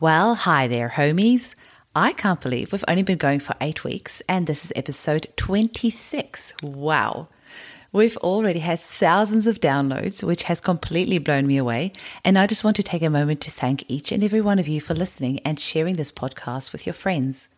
Well, hi there, homies. I can't believe we've only been going for eight weeks, and this is episode 26. Wow. We've already had thousands of downloads, which has completely blown me away. And I just want to take a moment to thank each and every one of you for listening and sharing this podcast with your friends.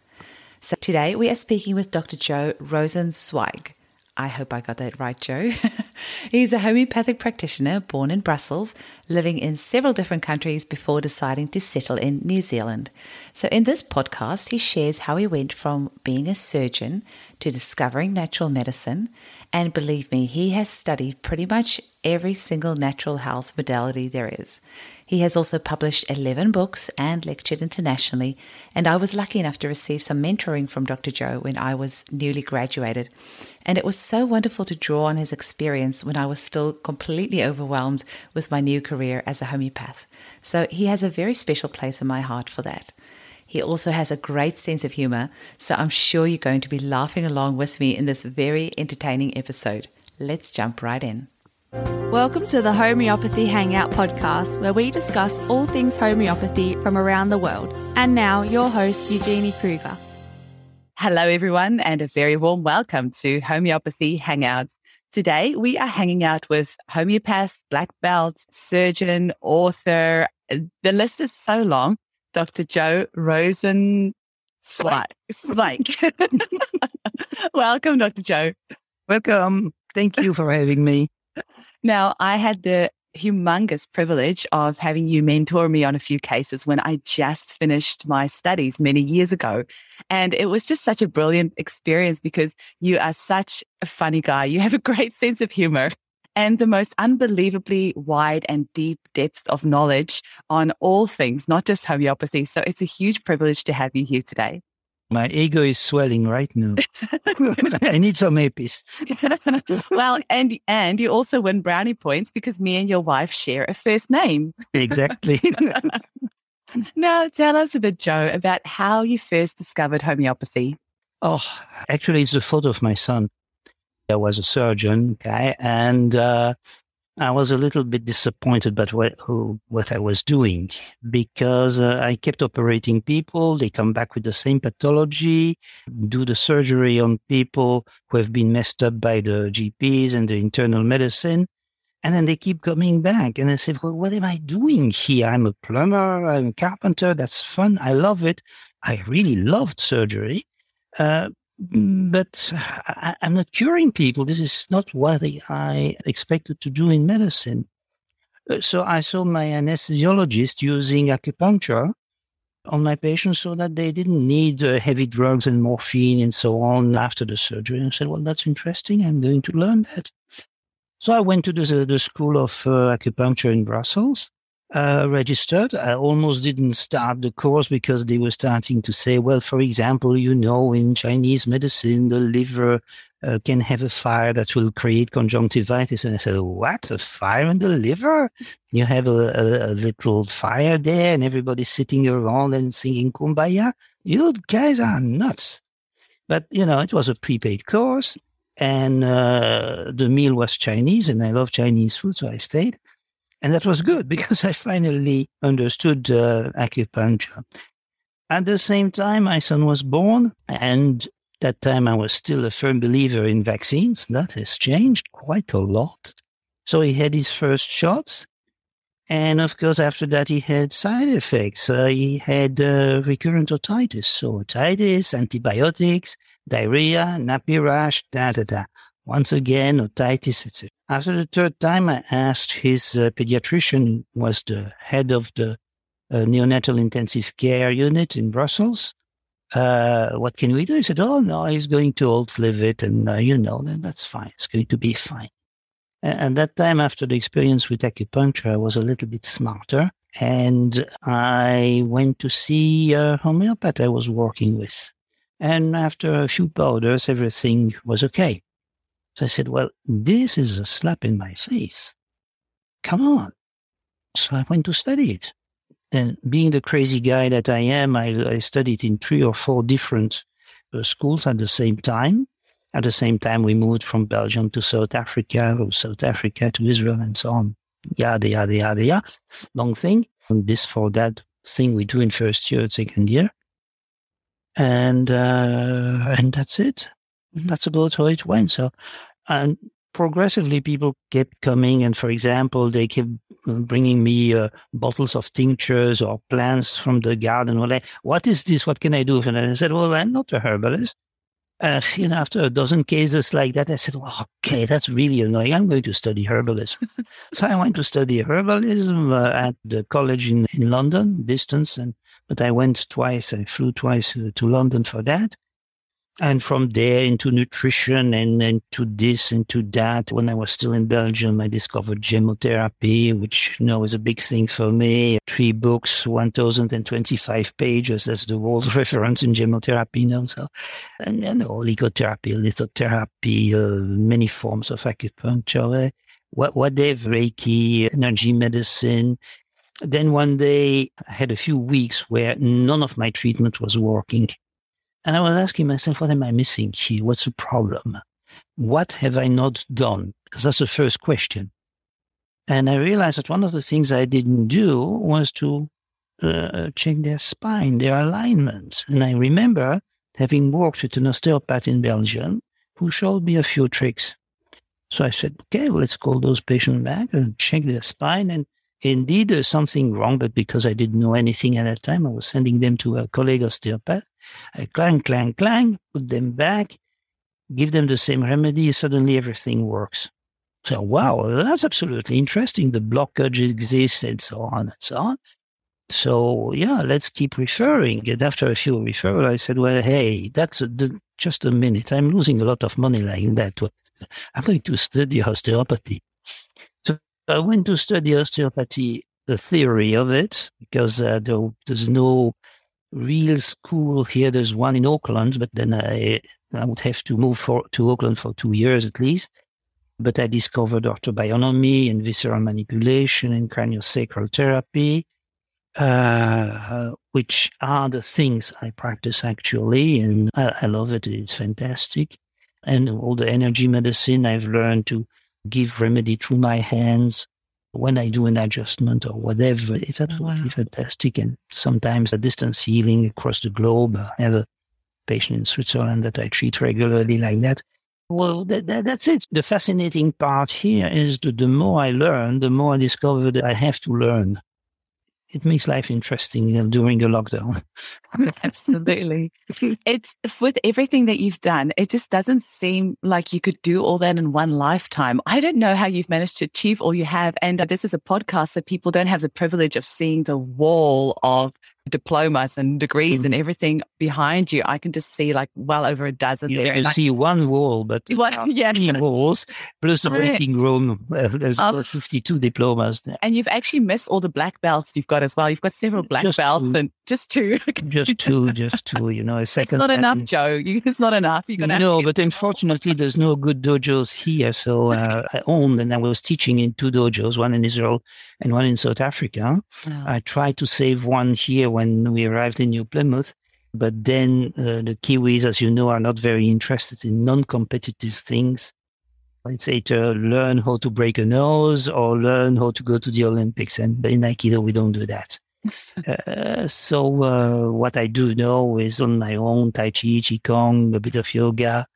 So today we are speaking with Dr. Joe Rozencwajg. I hope I got that right, Joe. He's a homeopathic practitioner born in Brussels, living in several different countries before deciding to settle in New Zealand. So, in this podcast, he shares how he went from being a surgeon to discovering natural medicine. And believe me, he has studied pretty much every single natural health modality there is. He has also published 11 books and lectured internationally, and I was lucky enough to receive some mentoring from Dr. Joe when I was newly graduated. And it was so wonderful to draw on his experience when I was still completely overwhelmed with my new career as a homeopath. So he has a very special place in my heart for that. He also has a great sense of humor, so I'm sure you're going to be laughing along with me in this very entertaining episode. Let's jump right in. Welcome to the Homeopathy Hangout podcast, where we discuss all things homeopathy from around the world. And now, your host, Eugenie Kruger. Hello, everyone, and a very warm welcome to Homeopathy Hangouts. Today, we are hanging out with homeopath, black belt, surgeon, author. The list is so long. Dr. Joe Rosen Spike. welcome, Dr. Joe. Welcome. Thank you for having me. Now, I had the humongous privilege of having you mentor me on a few cases when I just finished my studies many years ago. And it was just such a brilliant experience because you are such a funny guy. You have a great sense of humor and the most unbelievably wide and deep depth of knowledge on all things, not just homeopathy. So it's a huge privilege to have you here today. My ego is swelling right now. I need some apis. well, and and you also win brownie points because me and your wife share a first name. Exactly. now, tell us a bit, Joe, about how you first discovered homeopathy. Oh, actually, it's the photo of my son. I was a surgeon, okay, and uh, I was a little bit disappointed about what, who, what I was doing because uh, I kept operating people. They come back with the same pathology, do the surgery on people who have been messed up by the GPs and the internal medicine. And then they keep coming back. And I said, well, what am I doing here? I'm a plumber, I'm a carpenter. That's fun. I love it. I really loved surgery. Uh, but I, am not curing people. This is not what I expected to do in medicine. Uh, so I saw my anesthesiologist using acupuncture on my patients so that they didn't need uh, heavy drugs and morphine and so on after the surgery. And I said, well, that's interesting. I'm going to learn that. So I went to the, the School of uh, Acupuncture in Brussels uh, registered. I almost didn't start the course because they were starting to say, well, for example, you know, in Chinese medicine, the liver uh, can have a fire that will create conjunctivitis. And I said, what? A fire in the liver? You have a, a, a little fire there and everybody's sitting around and singing kumbaya? You guys are nuts. But, you know, it was a prepaid course and uh, the meal was Chinese and I love Chinese food, so I stayed. And that was good because I finally understood uh, acupuncture. At the same time, my son was born, and that time I was still a firm believer in vaccines. That has changed quite a lot. So he had his first shots. And of course, after that, he had side effects. Uh, he had uh, recurrent otitis, so otitis, antibiotics, diarrhea, nappy rash, da da da. Once again, otitis, etc. After the third time, I asked his uh, pediatrician, was the head of the uh, neonatal intensive care unit in Brussels, uh, what can we do? He said, oh, no, he's going to outlive it. And, uh, you know, then that's fine. It's going to be fine. And, and that time, after the experience with acupuncture, I was a little bit smarter. And I went to see a homeopath I was working with. And after a few powders, everything was okay. So I said, Well, this is a slap in my face. Come on. So I went to study it. And being the crazy guy that I am, I, I studied in three or four different uh, schools at the same time. At the same time, we moved from Belgium to South Africa, from South Africa to Israel, and so on. Yada, yada, yada, yada. Long thing. And this for that thing we do in first year, second year. And, uh, and that's it. That's about how it went. So, and progressively people kept coming. And for example, they kept bringing me uh, bottles of tinctures or plants from the garden. Well, like, what is this? What can I do? And I said, well, I'm not a herbalist. Uh, you know, after a dozen cases like that, I said, well, okay, that's really annoying. I'm going to study herbalism. so I went to study herbalism uh, at the college in, in London, distance. And, but I went twice. I flew twice uh, to London for that and from there into nutrition and into this and to that. When I was still in Belgium, I discovered gemmotherapy, which you know is a big thing for me. Three books, 1,025 pages. That's the world reference in gemmotherapy now. So, and know, oligotherapy, lithotherapy, uh, many forms of acupuncture, what, what they've Reiki, energy medicine. Then one day I had a few weeks where none of my treatment was working. And I was asking myself, what am I missing here? What's the problem? What have I not done? Because that's the first question. And I realized that one of the things I didn't do was to uh, check their spine, their alignment. And I remember having worked with an osteopath in Belgium who showed me a few tricks. So I said, okay, well, let's call those patients back and check their spine. And indeed, there's something wrong, but because I didn't know anything at that time, I was sending them to a colleague osteopath I clang, clang, clang, put them back, give them the same remedy, suddenly everything works. So, wow, that's absolutely interesting. The blockage exists and so on and so on. So, yeah, let's keep referring. And after a few referrals, I said, well, hey, that's a, the, just a minute. I'm losing a lot of money like that. I'm going to study osteopathy. I went to study osteopathy, the theory of it, because uh, there, there's no real school here. There's one in Auckland, but then I, I would have to move for, to Auckland for two years at least. But I discovered orthobionomy and visceral manipulation and craniosacral therapy, uh, which are the things I practice actually. And I, I love it. It's fantastic. And all the energy medicine, I've learned to give remedy through my hands when I do an adjustment or whatever, it's oh, absolutely wow. fantastic. And sometimes a distance healing across the globe. I have a patient in Switzerland that I treat regularly like that. Well, that, that, that's it. The fascinating part here is that the more I learn, the more I discover that I have to learn it makes life interesting uh, during a lockdown. Absolutely. It's with everything that you've done, it just doesn't seem like you could do all that in one lifetime. I don't know how you've managed to achieve all you have. And uh, this is a podcast, so people don't have the privilege of seeing the wall of diplomas and degrees mm. and everything behind you, I can just see like well over a dozen you there. You see one wall, but well, yeah. walls plus the waiting room. Uh, there's um, 52 diplomas there. And you've actually missed all the black belts you've got as well. You've got several black just belts two. and just two. just two, just two, you know, a second. It's not enough, Joe. You, it's not enough. You're gonna no, but unfortunately, there's no good dojos here. So uh, I owned and I was teaching in two dojos, one in Israel and one in South Africa. Oh. I tried to save one here when we arrived in New Plymouth. But then uh, the Kiwis, as you know, are not very interested in non competitive things. Say to learn how to break a nose or learn how to go to the Olympics. And in Aikido, we don't do that. uh, so uh, what I do now is on my own Tai Chi, Qigong, a bit of yoga,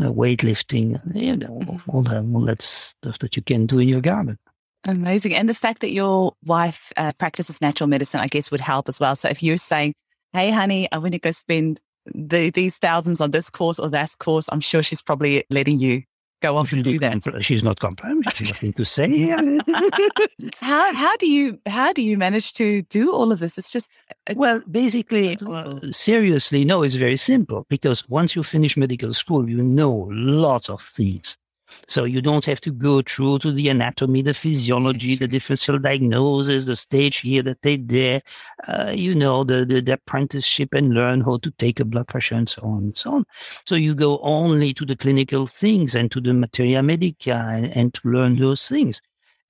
uh, weightlifting, you know, all, that, all that stuff that you can do in your garden. Amazing. And the fact that your wife uh, practices natural medicine, I guess, would help as well. So if you're saying, hey, honey, I want to go spend the, these thousands on this course or that course, I'm sure she's probably letting you go off and do that. She's not complaining. She's nothing to say. how how do you how do you manage to do all of this? It's just it's well, basically, uh, seriously, no. It's very simple because once you finish medical school, you know lots of things. So you don't have to go through to the anatomy, the physiology, the differential diagnosis, the stage here, the stage there, uh, you know, the, the, the, apprenticeship and learn how to take a blood pressure and so on and so on. So you go only to the clinical things and to the materia medica and, and to learn those things.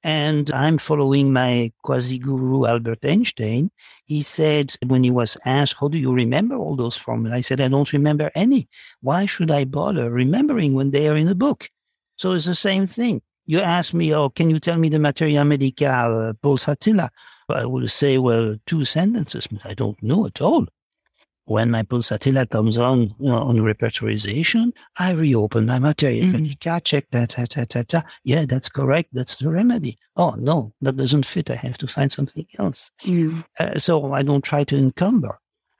And I'm following my quasi guru, Albert Einstein. He said, when he was asked, How do you remember all those formulas? I said, I don't remember any. Why should I bother remembering when they are in a book? So it's the same thing. you ask me, oh, can you tell me the materia medica uh, pulsatilla? I will say, well, two sentences, but I don't know at all. When my pulsatilla comes on you know, on repertorization, I reopen my materia mm-hmm. medica, check that, ta, ta, ta, ta. Yeah, that's correct. That's the remedy. Oh, no, that doesn't fit. I have to find something else. Mm. Uh, so I don't try to encumber.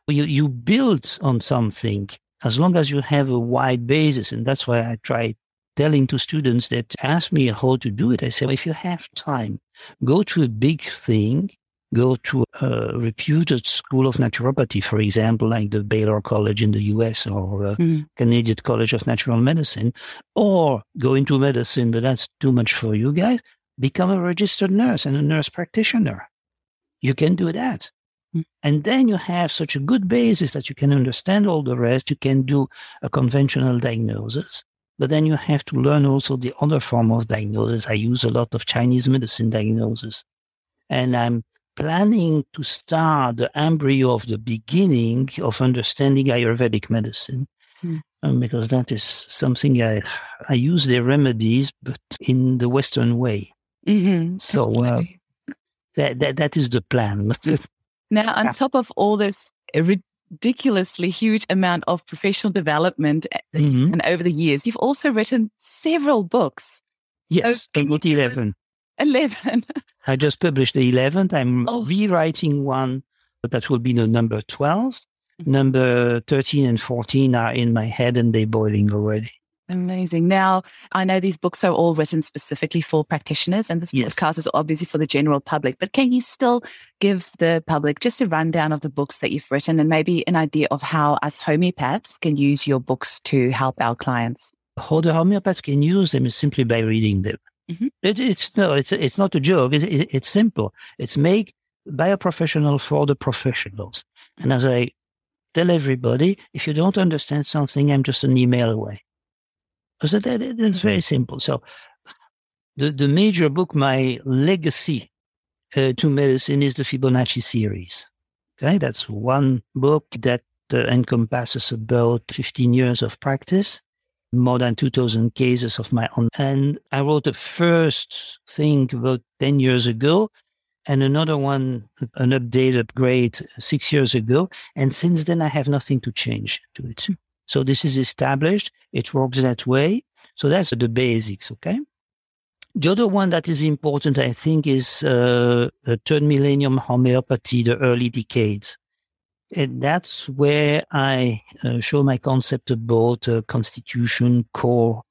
You, you build on something as long as you have a wide basis. And that's why I try telling to students that ask me how to do it. I say, well, if you have time, go to a big thing, go to a reputed school of naturopathy, for example, like the Bastyr College in the US or mm. Canadian College of Natural Medicine, or go into medicine, but that's too much for you guys. Become a registered nurse and a nurse practitioner. You can do that. Mm. And then you have such a good basis that you can understand all the rest. You can do a conventional diagnosis. But then you have to learn also the other form of diagnosis. I use a lot of Chinese medicine diagnosis. And I'm planning to start the embryo of the beginning of understanding Ayurvedic medicine. Mm. Um, because that is something I, I use the remedies, but in the Western way. Mm-hmm. So uh, that, that, that is the plan. now, on top of all this ridiculously huge amount of professional development eh, mm-hmm. and over the years, you've also written several books. Yes, so, 11. 11. I just published the 11th. I'm oh. rewriting one, but that will be the number 12. Mm-hmm. Number 13 and 14 are in my head and they're boiling already. Amazing. Now, I know these books are all written specifically for practitioners, and this yes. podcast is obviously for the general public. But can you still give the public just a rundown of the books that you've written and maybe an idea of how, as homeopaths, can use your books to help our clients? How the homeopaths can use them is simply by reading them. Mm-hmm. It, it's no, it's it's not a joke. It's, it, it's simple. It's make by a professional for the professionals. And as I tell everybody, if you don't understand something, I'm just an email away. So that, that's very simple. So the, the major book, my legacy uh, to medicine is the Fibonacci series. Okay, that's one book that uh, encompasses about 15 years of practice, more than 2,000 cases of my own. And I wrote the first thing about 10 years ago and another one, an update, upgrade six years ago. And since then, I have nothing to change to it. So this is established. It works that way. So that's the basics. Okay. The other one that is important, I think, is uh, the third millennium homeopathy, the early decades. And that's where I uh, show my concept about uh, constitution, core,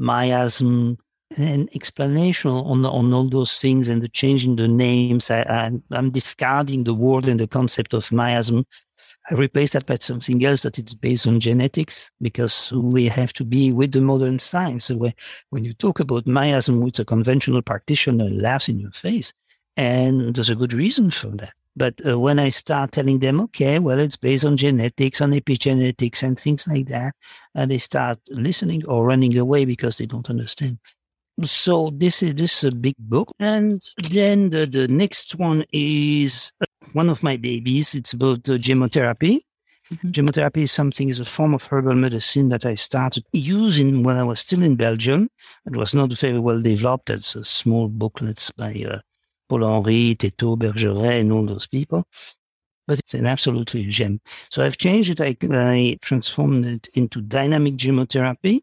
miasm, and explanation on, on all those things and the changing the names. I, am discarding the word and the concept of miasm I replace that by something else that it's based on genetics because we have to be with the modern science. So when you talk about miasm with a conventional practitioner, laughs in your face. And there's a good reason for that. But uh, when I start telling them, okay, well, it's based on genetics, on epigenetics and things like that, and they start listening or running away because they don't understand. So this is this is a big book. And then the, the next one is uh, one of my babies. It's about uh, gemmotherapy. Mm-hmm. Gemmotherapy is something is a form of herbal medicine that I started using when I was still in Belgium. It was not very well developed. It's a small booklets by uh, Pol Henry, Tétau, Bergeret, and all those people. But it's an absolutely gem. So I've changed it. I, I transformed it into dynamic gemmotherapy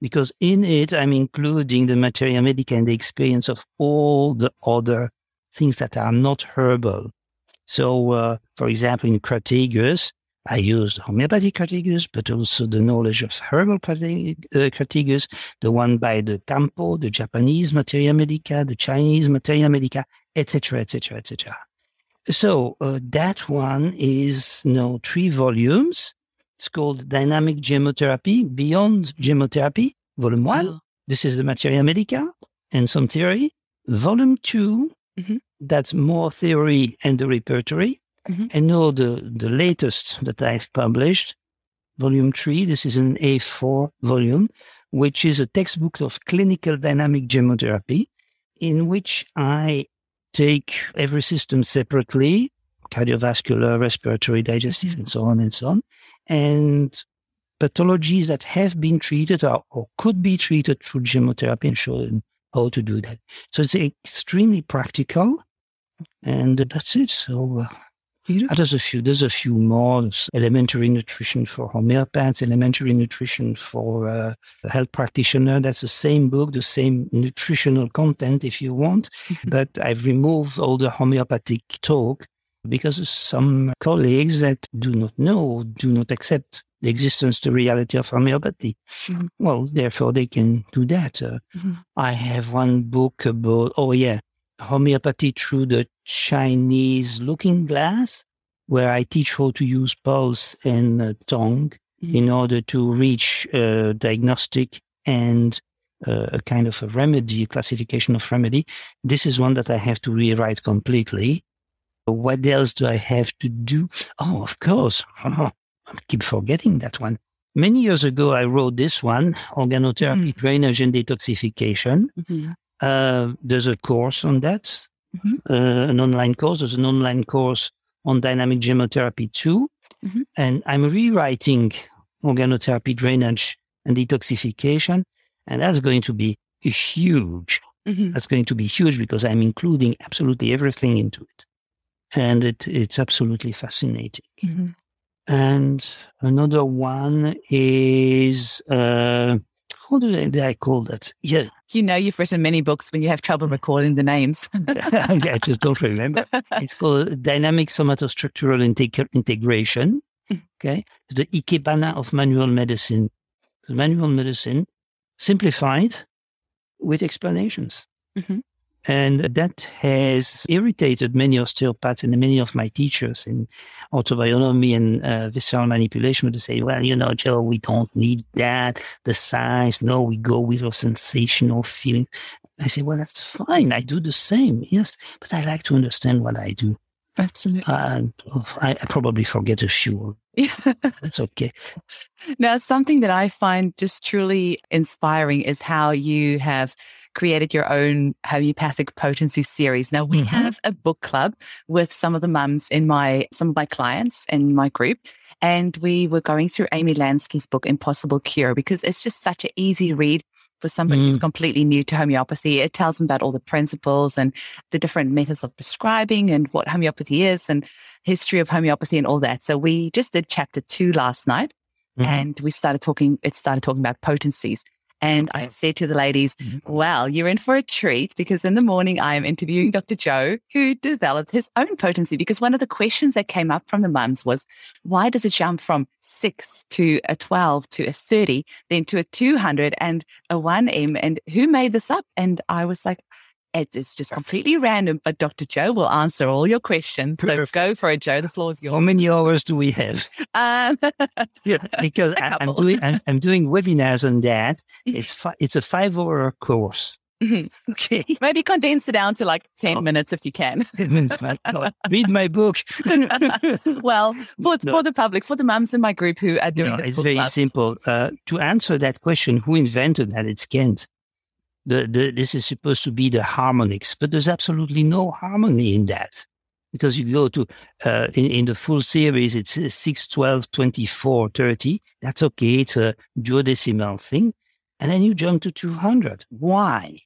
because in it I'm including the materia medica and the experience of all the other things that are not herbal. So, uh, for example, in Crataegus, I used homeopathic Crataegus, but also the knowledge of herbal Crataegus, uh, the one by the Kampo, the Japanese materia medica, the Chinese materia medica, etc., etc., etc. So uh, that one is you know, three volumes it's called Dynamic Gemmotherapy, Beyond Gemmotherapy, Volume 1. Oh. This is the Materia Medica and some theory. Volume 2, mm-hmm. that's more theory and the repertory. Mm-hmm. And now the, the latest that I've published, Volume 3, this is an A4 volume, which is a textbook of clinical dynamic gemmotherapy, in which I take every system separately cardiovascular, respiratory, digestive, and so on and so on. And pathologies that have been treated or, or could be treated through gemmotherapy and show in how to do that. So it's extremely practical, and that's it. So. Uh, there's a few. There's a few more. There's elementary nutrition for homeopaths, elementary nutrition for uh, health practitioner. That's the same book, the same nutritional content, if you want. Mm-hmm. but I've removed all the homeopathic talk because some colleagues that do not know, do not accept the existence, the reality of homeopathy. Mm-hmm. Well, therefore, they can do that. Uh, mm-hmm. I have one book about. Oh yeah, homeopathy through the Chinese looking glass, where I teach how to use pulse and uh, tongue mm-hmm. in order to reach uh, diagnostic and uh, a kind of a remedy, a classification of remedy. This is one that I have to rewrite completely. What else do I have to do? Oh, of course. I keep forgetting that one. Many years ago, I wrote this one, organotherapy, mm. drainage and detoxification. Mm-hmm. Uh, there's a course on that, mm-hmm. uh, an online course. There's an online course on dynamic gemmotherapy too. Mm-hmm. And I'm rewriting organotherapy, drainage, and detoxification. And that's going to be huge. Mm-hmm. That's going to be huge because I'm including absolutely everything into it. And it, it's absolutely fascinating. And another one is uh, how do I, do I call that? Yeah. You know, you've written many books when you have trouble recalling the names. I just don't remember. It's called Dynamic Somatostructural Integ- Integration. Okay. It's the Ikebana of manual medicine. The manual medicine simplified with explanations. Mm-hmm. And that has irritated many osteopaths and many of my teachers in orthobionomy and uh, visceral manipulation to say, well, you know, Joe, we don't need that. The size, no, we go with a sensational feeling. I say, well, that's fine. I do the same. Yes. But I like to understand what I do. Absolutely. Uh, I, I, probably forget a few. Yeah. That's okay. Now, something that I find just truly inspiring is how you have created your own homeopathic potency series. Now we mm-hmm. have a book club with some of the mums in my some of my clients in my group. And we were going through Amy Lansky's book, Impossible Cure, because it's just such an easy read for somebody mm. who's completely new to homeopathy. It tells them about all the principles and the different methods of prescribing and what homeopathy is and history of homeopathy and all that. So we just did chapter two last night. Mm-hmm. And we started talking, it started talking about potencies. And I said to the ladies, mm-hmm. well, you're in for a treat because in the morning I am interviewing Dr. Joe, who developed his own potency. Because one of the questions that came up from the mums was, why does it jump from six to a 12 to a 30, then to a 200 and a 1M? And who made this up? And I was like, it's just completely random, but Dr. Joe will answer all your questions. So go for it, Joe. The floor is yours. How many hours do we have? Um, yeah, because I, am doing I'm, I'm, doing webinars on that. It's fi- it's a five hour course. Mm-hmm. Okay. Maybe condense it down to like 10 oh. minutes if you can. Read my book. well, for, no. for the public, for the mums in my group who are doing no, It's very club. simple. Uh, to answer that question, who invented that? It's Kent the, the, this is supposed to be the harmonics, but there's absolutely no harmony in that. Because you go to, uh, in, in the full series, it's 6, 12, 24, 30. That's okay. It's a duodecimal thing. And then you jump to 200. Why?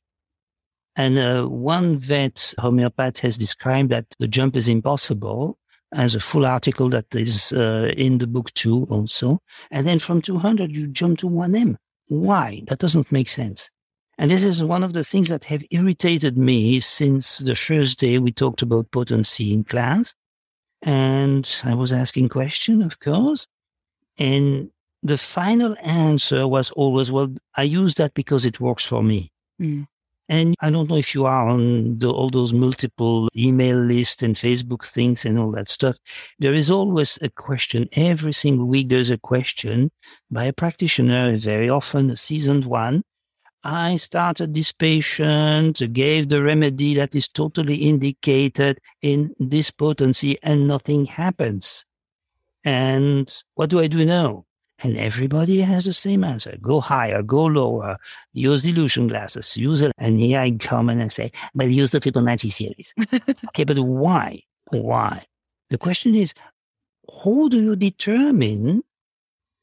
And uh, one vet homeopath has described that the jump is impossible as a full article that is uh, in the book too also. And then from 200, you jump to 1M. Why? That doesn't make sense. And this is one of the things that have irritated me since the first day we talked about potency in class. And I was asking questions, of course. And the final answer was always, well, I use that because it works for me. Mm. And I don't know if you are on the, all those multiple email lists and Facebook things and all that stuff. There is always a question. Every single week, there's a question by a practitioner, very often a seasoned one, I started this patient, gave the remedy that is totally indicated in this potency, and nothing happens. And what do I do now? And everybody has the same answer. Go higher, go lower, use dilution glasses, use it. And here I come and I say, but use the Fibonacci series. okay, but why? Why? The question is, how do you determine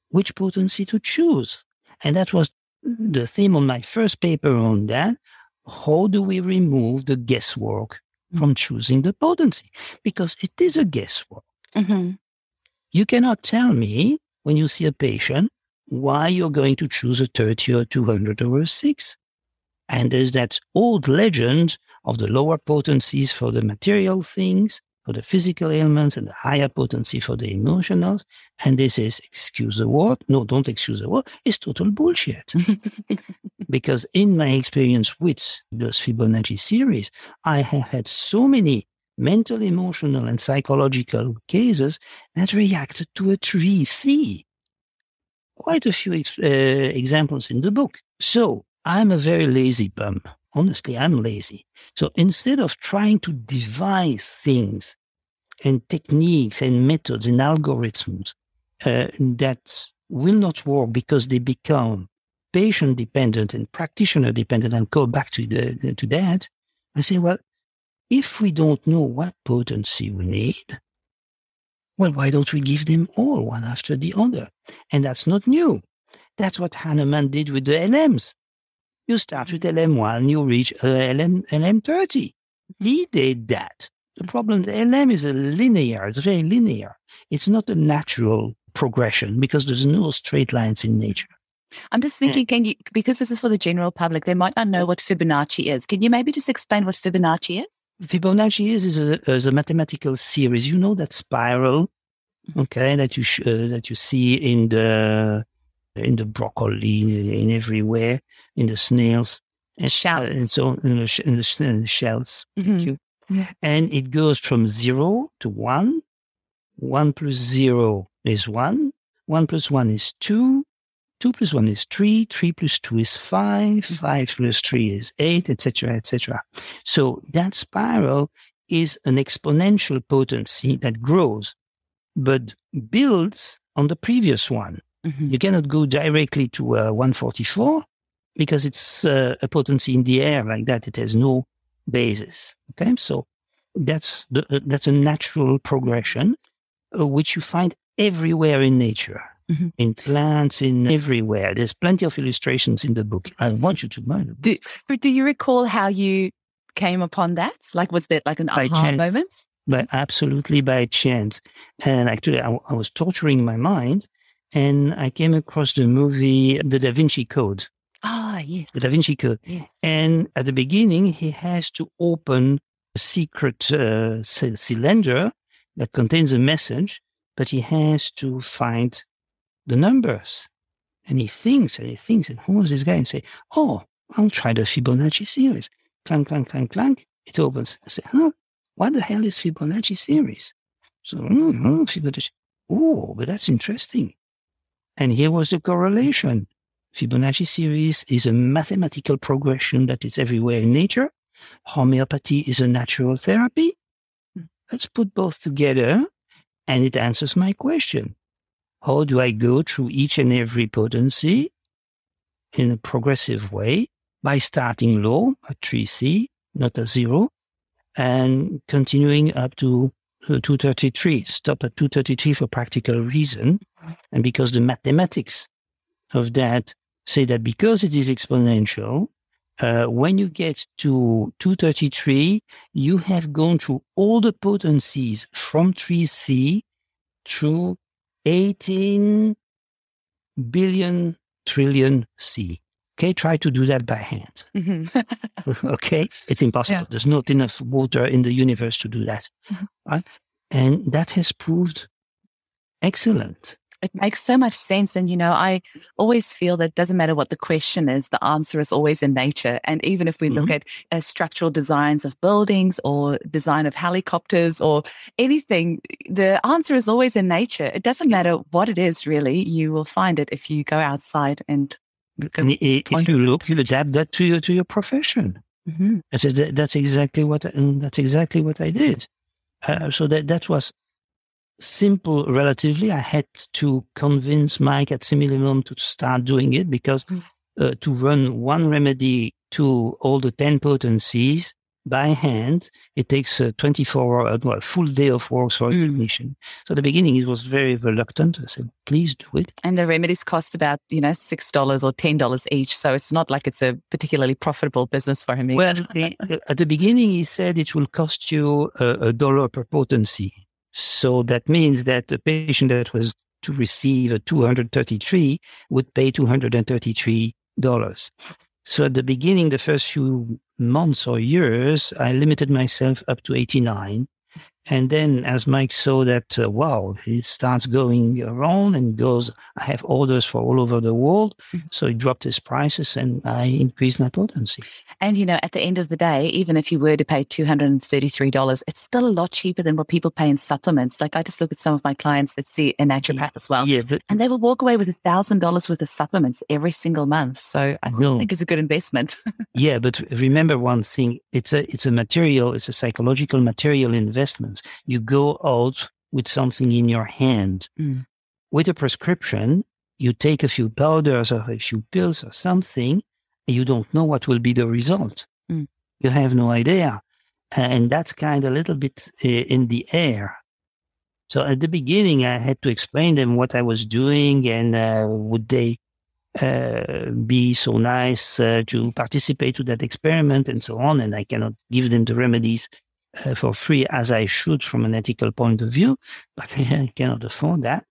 which potency to choose? And that was the theme of my first paper on that how do we remove the guesswork Mm. from choosing the potency? Because it is a guesswork. hmm You cannot tell me when you see a patient why you're going to choose a 30 or 200 over a 6. And there's that old legend of the lower potencies for the material things, for the physical ailments, and the higher potency for the emotionals. And this is, excuse the word, no, don't excuse the word, it's total bullshit. because in my experience with those Fibonacci series, I have had so many mental, emotional, and psychological cases that reacted to a 3C. Quite a few ex- uh, examples in the book. So I'm a very lazy bum. Honestly, I'm lazy. So instead of trying to devise things and techniques and methods and algorithms uh, that will not work because they become patient dependent and practitioner dependent and go back to the to that, I say, well, if we don't know what potency we need, well, why don't we give them all one after the other? And that's not new. That's what Hahnemann did with the LMs. You start with LM1, you reach uh, LM, LM30. He did that. The problem, the LM is a linear, it's very linear. It's not a natural progression because there's no straight lines in nature. I'm just thinking, can you, because this is for the general public, they might not know what Fibonacci is. Can you maybe just explain what Fibonacci is? Fibonacci is, is, a, is a mathematical series. You know that spiral, okay, that you sh- uh, that you see in the in the broccoli, in everywhere, in the snails, and, Shells. and so in the, sh- in the, sh- in the shells. Mhm. you. And it goes from zero to one. One plus zero is one. One plus one is two. Two plus one is three. Three plus two is five. Five plus three is eight, etc., etc. So that spiral is an exponential potency that grows, but builds on the previous one. Mhm. You cannot go directly to uh, 144 because it's uh, a potency in the air like that. It has no basis. Okay, so that's the, uh, that's a natural progression uh, which you find everywhere in nature, Mhm. in plants, in everywhere. There's plenty of illustrations in the book. I want you to learn. Do, do you recall how you came upon that? Like, was that like an By aha chance. moment? by absolutely by chance. And actually, I, I was torturing my mind, and I came across the movie The Da Vinci Code. Ah, yeah. The Da Vinci Code. Yeah. And at the beginning, he has to open a secret uh, c- cylinder that contains a message, but he has to find the numbers. And he thinks and he thinks, and who is this guy? And say, oh, I'll try the Fibonacci series. Clank, clank, clank, clank. It opens. I say, huh? What the hell is Fibonacci series? So, mm, Fibonacci. Oh, but that's interesting. And here was the correlation. Fibonacci series is a mathematical progression that is everywhere in nature. Homeopathy is a natural therapy. Let's put both together and it answers my question. How do I go through each and every potency in a progressive way by starting low at 3C, not a zero, and continuing up to uh, 233. Stop at 233 for practical reason. And because the mathematics of that say that because it is exponential, uh, when you get to 233, you have gone through all the potencies from 3C through 18 billion trillion C. Okay, try to do that by hand. Mhm. okay, it's impossible. Yeah. There's not enough water in the universe to do that. Mhm. Right? And that has proved excellent. It makes so much sense. And, you know, I always feel that doesn't matter what the question is, the answer is always in nature. And even if we look at uh, structural designs of buildings or design of helicopters or anything, the answer is always in nature. It doesn't matter what it is, really. You will find it if you go outside and. And i- i- point- if you look, you adapt that to your to your profession. Mhm. That's, that's exactly what I, mm, that's exactly what I did. Uh, so that that was simple relatively. I had to convince Mike at Simillimum to start doing it because Mm. uh, to run one remedy to all the ten potencies by hand. It takes a 24 hour, well, full day of work for a Mm. technician. So at the beginning, it was very reluctant. I said, please do it. And the remedies cost about, you know, $6 or $10 each. So it's not like it's a particularly profitable business for him. either. Well, at the beginning, he said it will cost you a, a dollar per potency. So that means that the patient that was to receive a 233 would pay $233. So at the beginning, the first few months or years, I limited myself up to 89. And then as Mike saw that, uh, wow, it starts going around and goes, I have orders for all over the world. So he dropped his prices and I increased my potency. And, you know, at the end of the day, even if you were to pay $233, it's still a lot cheaper than what people pay in supplements. Like I just look at some of my clients that see a naturopath as well. Yeah, but And they will walk away with a thousand dollars worth of supplements every single month. So I think it's a good investment. yeah, but remember one thing: it's a it's a material, it's a psychological material investment. You go out with something in your hand. Mm. With a prescription, you take a few powders or a few pills or something, and you don't know what will be the result. Mm. You have no idea, and that's kind of a little bit uh, in the air. So at the beginning, I had to explain them what I was doing, and uh, would they uh, be so nice uh, to participate to that experiment and so on. And I cannot give them the remedies for free as I should from an ethical point of view, but I cannot afford that.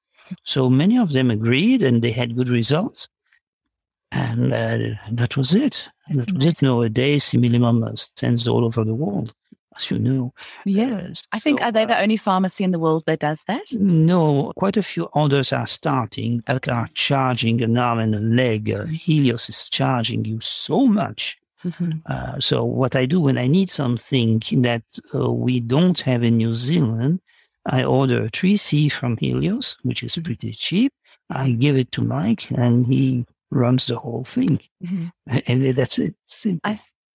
So many of them agreed and they had good results. And uh, that was it. That's that was it. Nowadays, Simillimum sends all over the world, as you know. Uh, I think so, are they uh, the only pharmacy in the world that does that? no, quite a few others are starting that are charging an arm and a leg. Uh, Helios is charging you so much. Uh, so what I do when I need something that uh, we don't have in New Zealand, I order a 3C from Helios, which is pretty cheap. I give it to Mike and he runs the whole thing. Mhm. And that's it.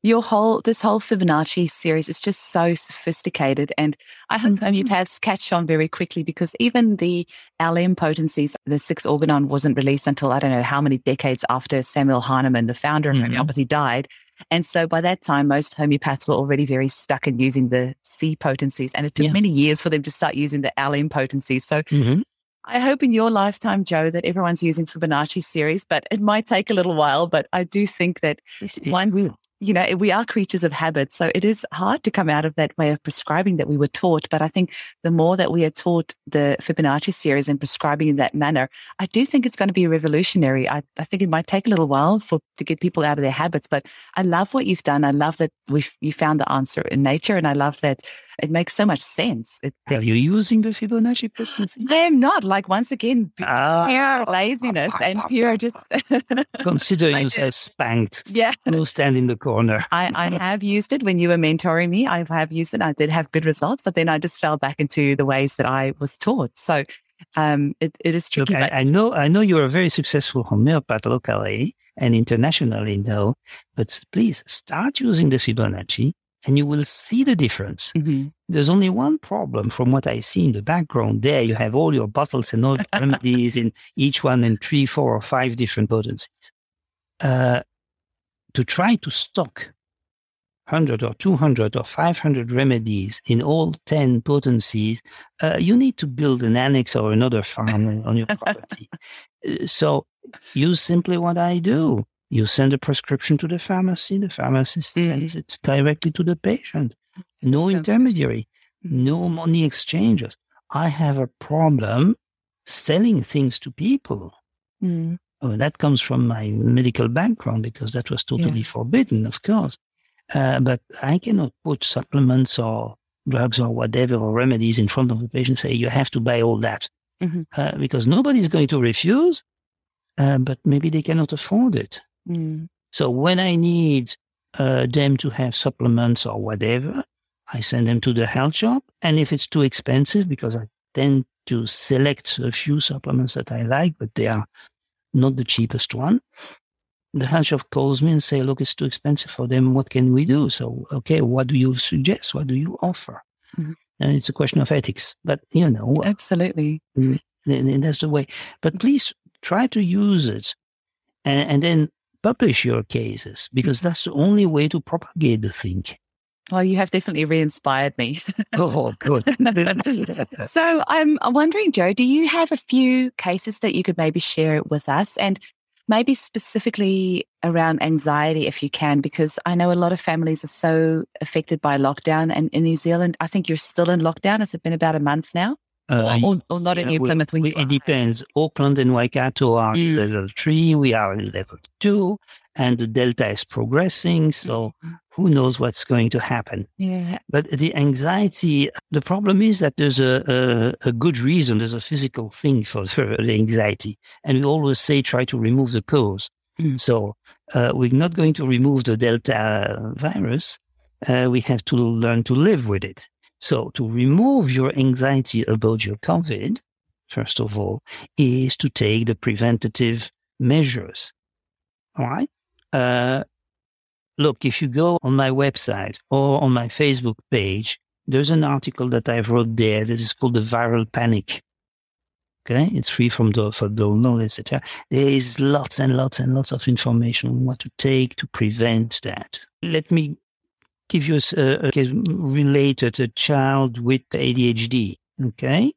Your whole this whole Fibonacci series is just so sophisticated, and I hope homeopaths catch on very quickly because even the LM potencies, the six organon wasn't released until I don't know how many decades after Samuel Hahnemann, the founder of Mhm. homeopathy, died. And so by that time, most homeopaths were already very stuck in using the C potencies, and it took Yeah. many years for them to start using the LM potencies. So Mhm. I hope in your lifetime, Joe, that everyone's using Fibonacci series, but it might take a little while. But I do think that one will. You know, we are creatures of habit. So it is hard to come out of that way of prescribing that we were taught. But I think the more that we are taught the Fibonacci series and prescribing in that manner, I do think it's going to be revolutionary. I, I think it might take a little while for to get people out of their habits. But I love what you've done. I love that we you found the answer in nature, and I love that it makes so much sense. It, Are you using the Fibonacci potency? I am not like once again Ah, pure laziness and pure just consider I yourself spanked. yeah. No stand in the corner. I, I have used it when you were mentoring me. I have used it. I did have good results, but then I just fell back into the ways that I was taught. So um, it, it is Look, tricky. I, I know, I know you're a very successful homeopath locally and internationally now, but please start using the Fibonacci and you will see the difference. Mhm. There's only one problem from what I see in the background there. You have all your bottles and all the remedies in each one in three, four, or five different potencies. Uh, to try to stock 100 or 200 or 500 remedies in all 10 potencies, uh, you need to build an annex or another farm on your property. Uh, So use simply what I do. You send a prescription to the pharmacy, the pharmacist Mhm. sends it directly to the patient. No intermediary, Mhm. no money exchanges. I have a problem selling things to people. Mm. Oh, that comes from my medical background because that was totally forbidden, of course. Uh, but I cannot put supplements or drugs or whatever or remedies in front of the patient and say, you have to buy all that. Mhm. Uh, because nobody's going to refuse, uh, but maybe they cannot afford it. Mm. So when I need uh, them to have supplements or whatever, I send them to the health shop. And if it's too expensive, because I tend to select a few supplements that I like, but they are not the cheapest one, the health shop calls me and say, look, it's too expensive for them. What can we do? So, okay, what do you suggest? What do you offer? Mhm. And it's a question of ethics, but you know, Absolutely. and and that's the way. But please try to use it and, and then publish your cases because that's the only way to propagate the thing. Well, you have definitely re-inspired me. oh, good. so I'm wondering, Joe, do you have a few cases that you could maybe share with us? And maybe specifically around anxiety, if you can, because I know a lot of families are so affected by lockdown. And in New Zealand, I think you're still in lockdown. Has it been about a month now? Uh, or, or, not in New Plymouth? We, it depends. Auckland and Waikato are mm. level three. We are in level two, and the delta is progressing. So mm-hmm. who knows what's going to happen? Yeah. But the anxiety, the problem is that there's a, a, a good reason. There's a physical thing for, for the anxiety, and we always say try to remove the cause. Mm. So uh, we're not going to remove the delta virus. Uh, we have to learn to live with it. So to remove your anxiety about your COVID, first of all, is to take the preventative measures. All right. Uh, look, if you go on my website or on my Facebook page, there's an article that I've wrote there that is called the viral panic. Okay, it's free from the for download, etc. There is lots and lots and lots of information on what to take to prevent that. Let me give you a, a related a child with ADHD. Okay.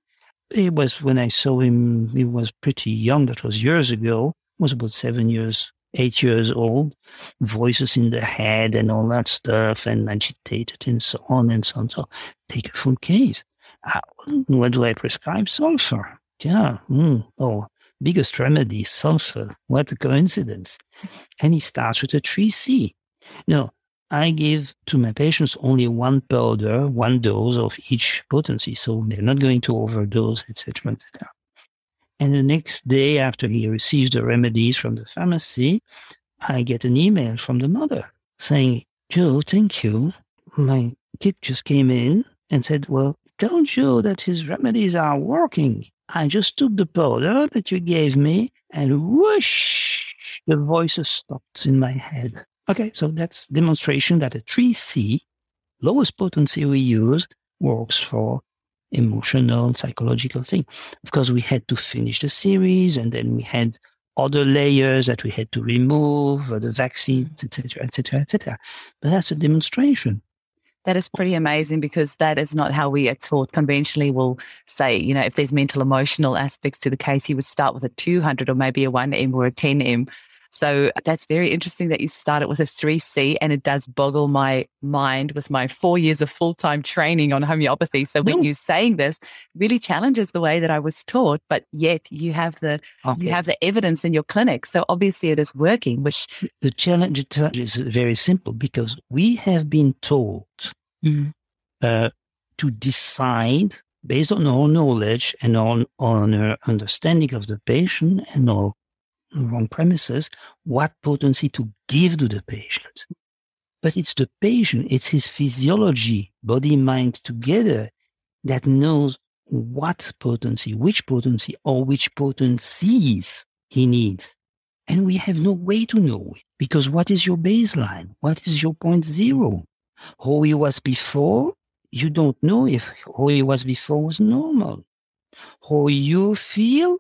It was when I saw him, he was pretty young. That was years ago. was about seven years, eight years old. Voices in the head and all that stuff and agitated and so on and so on. So take a full case. What do I prescribe? Sulfur. Yeah. Mm. Oh, biggest remedy, sulfur. What a coincidence. And he starts with a 3C. No, I give to my patients only one powder, one dose of each potency, so they're not going to overdose, etc., etc. And the next day, after he receives the remedies from the pharmacy, I get an email from the mother saying, Joe, thank you. My kid just came in and said, Well, tell Joe that his remedies are working. I just took the powder that you gave me and whoosh, the voices stopped in my head. Okay, so that's demonstration that a 3C, lowest potency we use, works for emotional, and psychological thing. Of course, we had to finish the series and then we had other layers that we had to remove, the vaccines, etc., etc., etc. But that's a demonstration. That is pretty amazing because that is not how we are taught. Conventionally, we'll say, you know, if there's mental emotional aspects to the case, you would start with a 200 or maybe a 1M or a 10M. So that's very interesting that you started with a 3C and it does boggle my mind with my four years of full time training on homeopathy. So when you're saying this, really challenges the way that I was taught, but yet you have the okay. you have the evidence in your clinic. So obviously it is working, which the challenge is very simple because we have been told mm. uh, to decide based on our knowledge and on, on our understanding of the patient and our wrong premises, what potency to give to the patient. But it's the patient, it's his physiology, body, mind together that knows what potency, which potency or which potencies he needs. And we have no way to know it because what is your baseline? What is your point zero? How he was before, you don't know if how he was before was normal. How you feel,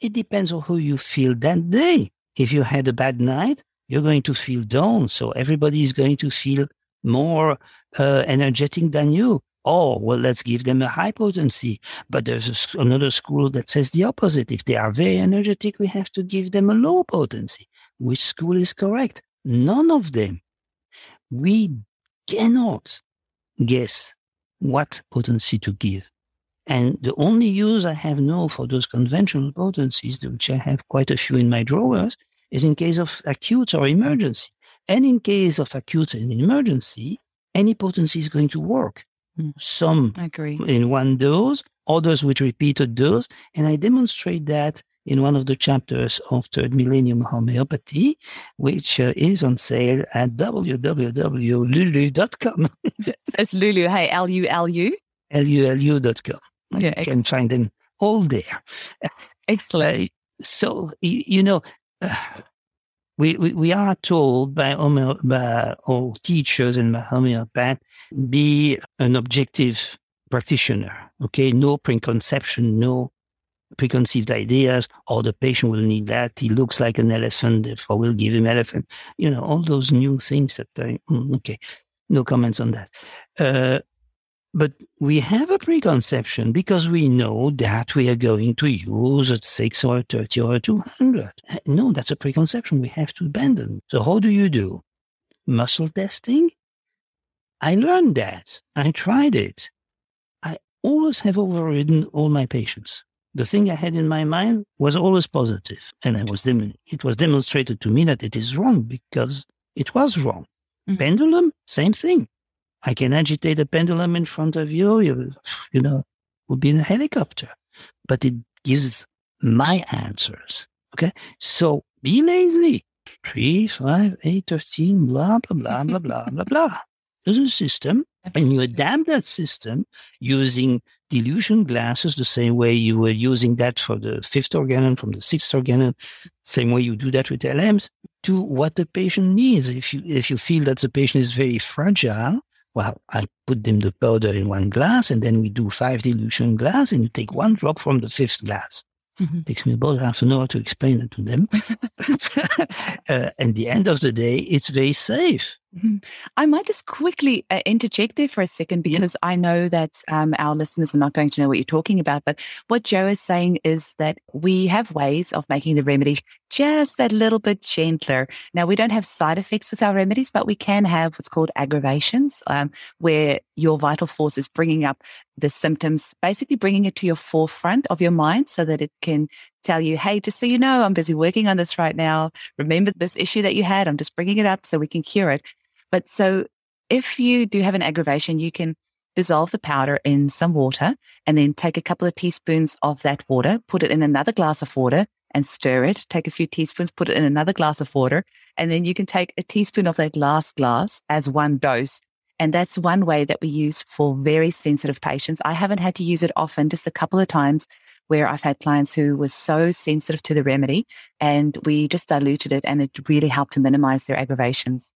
it depends on who you feel that day. If you had a bad night, you're going to feel down. So everybody is going to feel more uh, energetic than you. Oh, well, let's give them a high potency. But there's a, another school that says the opposite. If they are very energetic, we have to give them a low potency. Which school is correct? None of them. We cannot guess what potency to give. And the only use I have now for those conventional potencies, which I have quite a few in my drawers, is in case of acute or emergency. And in case of acute and emergency, any potency is going to work. Mm. Some in one dose, others with repeated dose. And I demonstrate that in one of the chapters of Third Millennium Homeopathy, which uh, is on sale at www.lulu.com. it's Lulu, hey, L U L U? L U L U.com. Yeah, I can find them all there. Excellent. So, you, you know, uh, we, we, we are told by, homeo- by all teachers and by homeopath, be an objective practitioner. Okay, no preconception, no preconceived ideas. Or the patient will need that. He looks like an elephant, therefore we'll give him elephant. You know, all those new things that I, mm, okay. no comments on that. Uh, but we have a preconception because we know that we are going to use a 6 or a 30 or a 200. No, that's a preconception we have to abandon. So how do you do? Muscle testing? I learned that. I tried it. I always have overridden all my patients. The thing I had in my mind was always positive, and I was dem- it was demonstrated to me that it is wrong because it was wrong. Mm-hmm. Pendulum, same thing. I can agitate a pendulum in front of you, you, you know, would be in a helicopter. But it gives my answers. Okay. So be lazy. Three, five, eight, thirteen, blah, blah, blah, blah, blah, blah, blah. There's a system and you adapt that system using dilution glasses the same way you were using that for the fifth organon from the sixth organon, same way you do that with LMs to what the patient needs. If you if you feel that the patient is very fragile, well, I put them the powder in one glass and then we do five dilution glass and you take one drop from the fifth glass. Mm-hmm. Takes me about half an hour to explain it to them. uh, at the end of the day, it's very safe. Mm-hmm. I might just quickly uh, interject there for a second because yeah. I know that um, our listeners are not going to know what you're talking about. But what Joe is saying is that we have ways of making the remedy just that little bit gentler. Now, we don't have side effects with our remedies, but we can have what's called aggravations, um, where your vital force is bringing up the symptoms, basically bringing it to your forefront of your mind so that it can tell you, hey, just so you know, I'm busy working on this right now. Remember this issue that you had? I'm just bringing it up so we can cure it. But so if you do have an aggravation, you can dissolve the powder in some water and then take a couple of teaspoons of that water, put it in another glass of water and stir it. Take a few teaspoons, put it in another glass of water. And then you can take a teaspoon of that last glass as one dose. And that's one way that we use for very sensitive patients. I haven't had to use it often, just a couple of times where I've had clients who were so sensitive to the remedy and we just diluted it and it really helped to minimize their aggravations.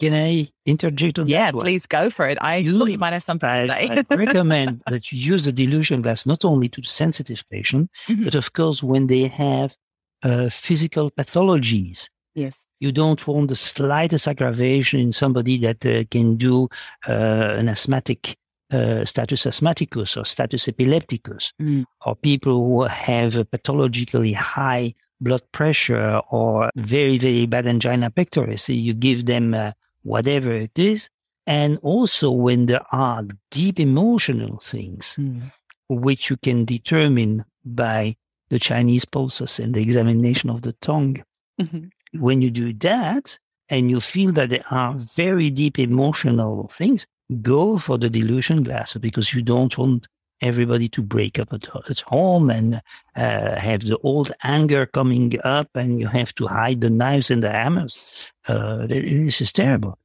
Can I interject on yeah, that? Yeah, please go for it. I you, thought you might have something I, to say. I recommend that you use the dilution glass not only to the sensitive patient, mm-hmm. but of course when they have uh, physical pathologies. Yes. You don't want the slightest aggravation in somebody that uh, can do uh, an asthmatic uh, status asthmaticus or status epilepticus, mm. or people who have a pathologically high blood pressure or very, very bad angina pectoris. So you give them uh, whatever it is. And also when there are deep emotional things, mm. which you can determine by the Chinese pulses and the examination of the tongue. Mm-hmm. When you do that and you feel that there are very deep emotional things, go for the dilution glass because you don't want everybody to break up at, at home and uh, have the old anger coming up and you have to hide the knives and the hammers. Uh, this is terrible.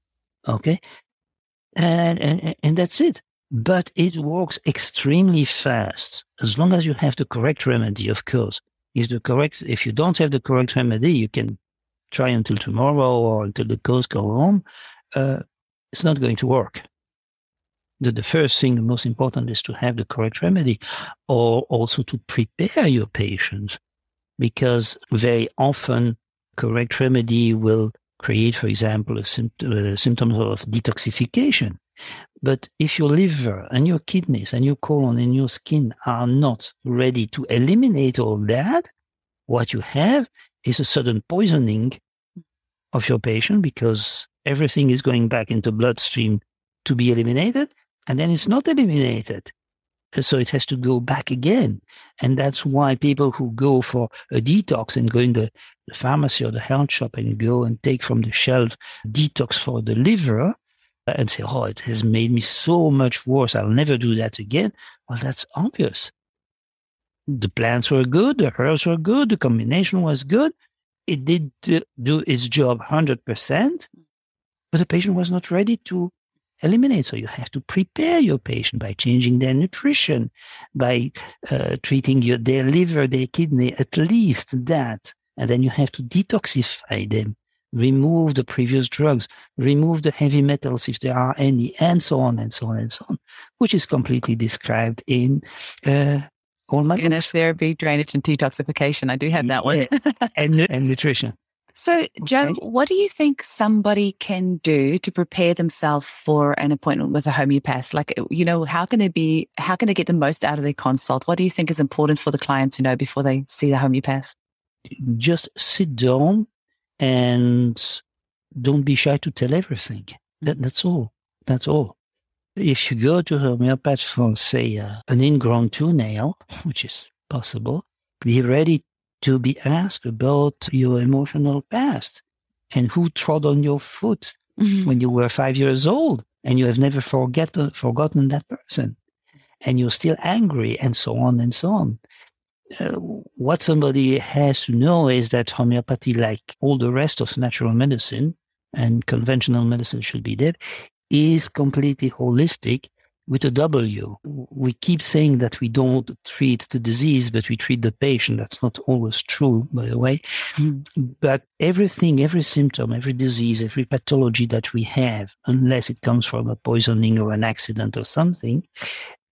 Okay. And, and, and that's it. But it works extremely fast as long as you have the correct remedy, of course. If the correct, if you don't have the correct remedy, you can try until tomorrow or until the coast go home. Uh, it's not going to work the, the first thing, the most important is to have the correct remedy or also to prepare your patient because very often correct remedy will create, for example, a, uh, symptom of detoxification. But if your liver and your kidneys and your colon and your skin are not ready to eliminate all that, what you have is a sudden poisoning of your patient because everything is going back into bloodstream to be eliminated and then it's not eliminated. So it has to go back again. And that's why people who go for a detox and go in the, the pharmacy or the health shop and go and take from the shelf detox for the liver uh, and say, oh, it has made me so much worse. I'll never do that again. Well, that's obvious. The plants were good. The herbs were good. The combination was good. It did do its job 100%, but the patient was not ready to eliminate. So you have to prepare your patient by changing their nutrition, by uh, treating your, their liver, their kidney, at least that. And then you have to detoxify them, remove the previous drugs, remove the heavy metals if there are any, and so on and so on and so on, which is completely described in uh, Organotherapy, drainage, and detoxification. I do have that one. and, and nutrition. So, Joe, Okay. what do you think somebody can do to prepare themselves for an appointment with a homeopath? Like, you know, how can they be, how can they get the most out of their consult? What do you think is important for the client to know before they see the homeopath? Just sit down and don't be shy to tell everything. That, that's all. That's all. If you go to a homeopath for, say, uh, an ingrown toenail, which is possible, be ready to be asked about your emotional past and who trod on your foot when you were five years old and you have never forget, forgotten that person and you're still angry and so on and so on. Uh, what somebody has to know is that homeopathy, like all the rest of natural medicine and conventional medicine should be there, is completely holistic with a W. We keep saying that we don't treat the disease, but we treat the patient. That's not always true, by the way. Hmm. But everything, every symptom, every disease, every pathology that we have, unless it comes from a poisoning or an accident or something,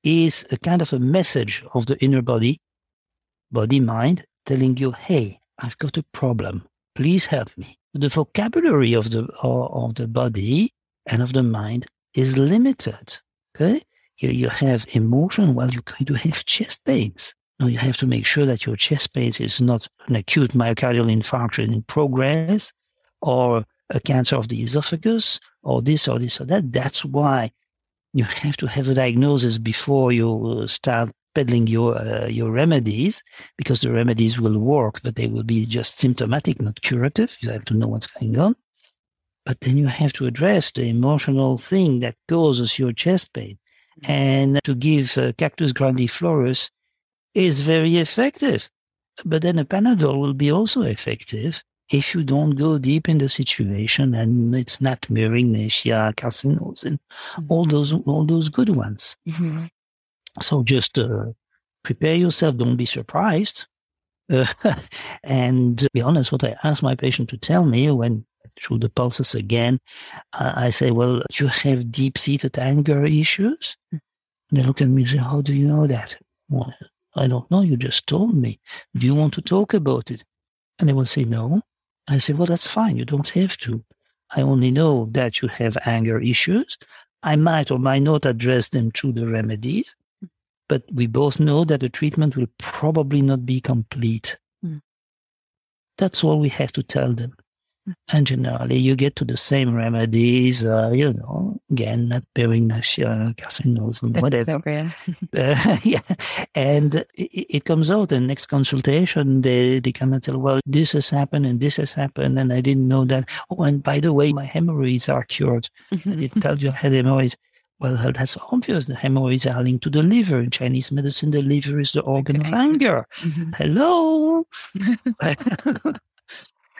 is a kind of a message of the inner body, body mind, telling you, hey, I've got a problem. Please help me. The vocabulary of the of the body and of the mind is limited. Okay, you, you have emotion while you're going to have chest pains. Now you have to make sure that your chest pains is not an acute myocardial infarction in progress, or a cancer of the esophagus, or this or this or that. That's why you have to have a diagnosis before you start peddling your uh, your remedies, because the remedies will work, but they will be just symptomatic, not curative. You have to know what's going on. But then you have to address the emotional thing that causes your chest pain. And to give uh, Cactus grandiflorus is very effective. But then a Panadol will be also effective if you don't go deep in the situation and it's not mirroring nausea, carcinosis, and all those all those good ones. Mhm. So just uh, prepare yourself. Don't be surprised. Uh, and be honest, what I ask my patient to tell me when through the pulses again, uh, I say, well, you have deep-seated anger issues. They look at me and say, how do you know that? Well, I don't know. You just told me. Do you want to talk about it? And they will say, no. I say, well, that's fine. You don't have to. I only know that you have anger issues. I might or might not address them through the remedies, but we both know that the treatment will probably not be complete. Mm. That's all we have to tell them. And generally, you get to the same remedies, uh, you know, again, not bearing nausea, carcinosis, whatever. So. Uh, yeah, and it, it comes out. And next consultation, they they come and tell, well, this has happened and this has happened, and I didn't know that. Oh, and by the way, my hemorrhoids are cured. I didn't tell you I had hemorrhoids. Well, that's obvious. The hemorrhoids are linked to the liver. In Chinese medicine, the liver is the organ of Okay. anger. Mhm. Hello.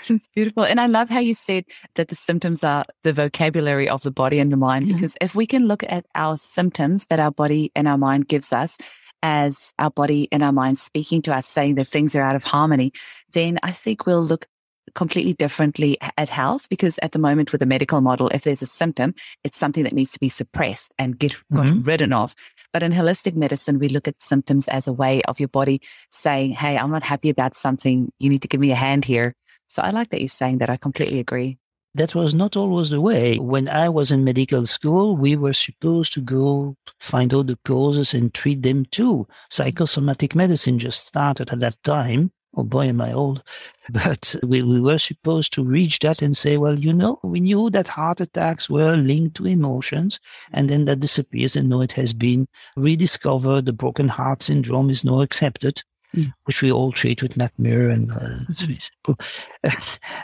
It's beautiful. And I love how you said that the symptoms are the vocabulary of the body and the mind, Mhm. because if we can look at our symptoms that our body and our mind gives us as our body and our mind speaking to us, saying that things are out of harmony, then I think we'll look completely differently at health because at the moment with the medical model if there's a symptom it's something that needs to be suppressed and get got Mhm. rid of but in holistic medicine we look at symptoms as a way of your body saying hey i'm not happy about something you need to give me a hand here so I like that you're saying that. I completely agree. That was not always the way. When I was in medical school, we were supposed to go find out the causes and treat them too. Psychosomatic medicine just started at that time. Oh boy, am I old. But we, we were supposed to reach that and say, well, you know, we knew that heart attacks were linked to emotions and then that disappears and now it has been rediscovered. The broken heart syndrome is now accepted. Mm. Which we all treat with Nat mur and uh, it's very simple.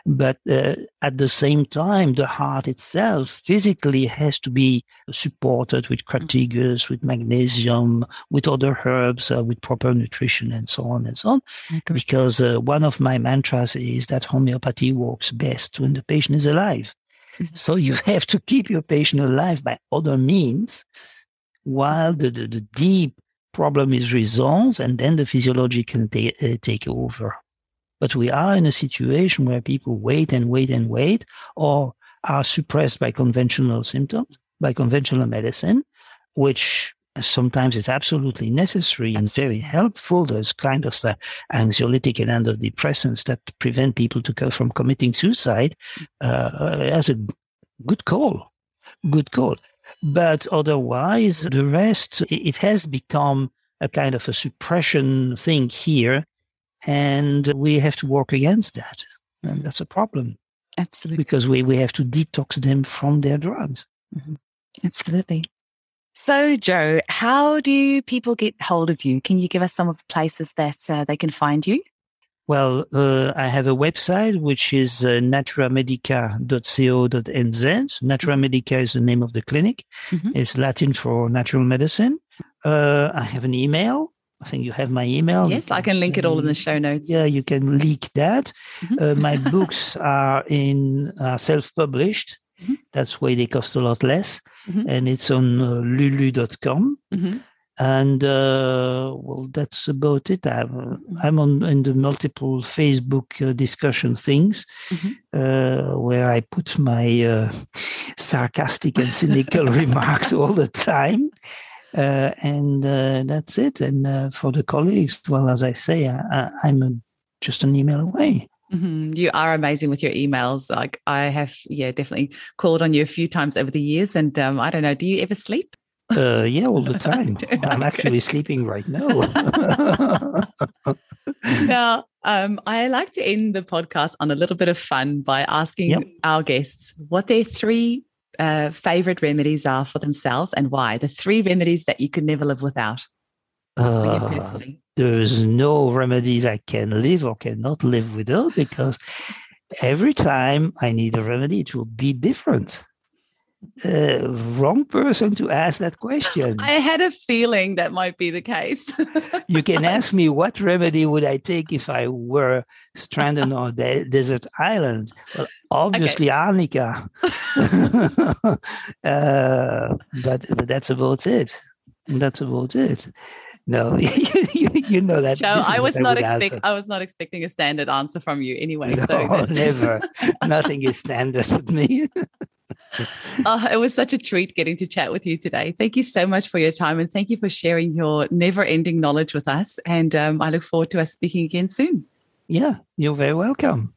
but uh, at the same time, the heart itself physically has to be supported with crataegus, with magnesium, with other herbs, uh, with proper nutrition, and so on and so on. Because uh, one of my mantras is that homeopathy works best when the patient is alive. Mhm. So you have to keep your patient alive by other means while the, the, the deep problem is resolved and then the physiology can uh, take over. But we are in a situation where people wait and wait and wait or are suppressed by conventional symptoms, by conventional medicine, which sometimes is absolutely necessary and very helpful. There's kind of uh, anxiolytic and antidepressants that prevent people to go from committing suicide. Uh, as a good call, good call. But otherwise, the rest, it has become a kind of a suppression thing here. And we have to work against that. And that's a problem. Absolutely. Because we, we have to detox them from their drugs. Mm-hmm. Absolutely. So, Joe, how do people get hold of you? Can you give us some of the places that uh, they can find you? Well, uh, I have a website which is uh, naturamedica.co.nz. Naturamedica is the name of the clinic. Mm-hmm. It's Latin for natural medicine. Uh, I have an email. I think you have my email. Yes, I can link it all in the show notes. Yeah, you can leak that. Mm-hmm. Uh, my books are in self-published. Mm-hmm. That's why they cost a lot less. Mm-hmm. And it's on uh, lulu.com. And uh, well, that's about it. I'm, mm-hmm. I'm on in the multiple Facebook uh, discussion things mm-hmm. uh, where I put my uh, sarcastic and cynical remarks all the time. Uh, and that's it. And for the colleagues, well, as I say, I, am just an email away. Mm-hmm. You are amazing with your emails. Like I have, yeah, definitely called on you a few times over the years. And um, I don't know, do you ever sleep? Uh, yeah, all the time. I'm actually sleeping right now. now, um, I like to end the podcast on a little bit of fun by asking yep. our guests what their three uh, favorite remedies are for themselves and why. The three remedies that you could never live without. Uh, there's no remedies I can live or cannot live without because every time I need a remedy, it will be different. Uh, wrong person to ask that question. I had a feeling that might be the case. you can ask me what remedy would I take if I were stranded on a desert island. Well, obviously okay. arnica, uh, but, but that's about it. That's about it. No, you, know that. Joe, I was not expect. I was not expecting a standard answer from you anyway. No, so never. Nothing is standard with me. oh, it was such a treat getting to chat with you today. Thank you so much for your time and thank you for sharing your never-ending knowledge with us. And um, I look forward to us speaking again soon. Yeah, you're very welcome.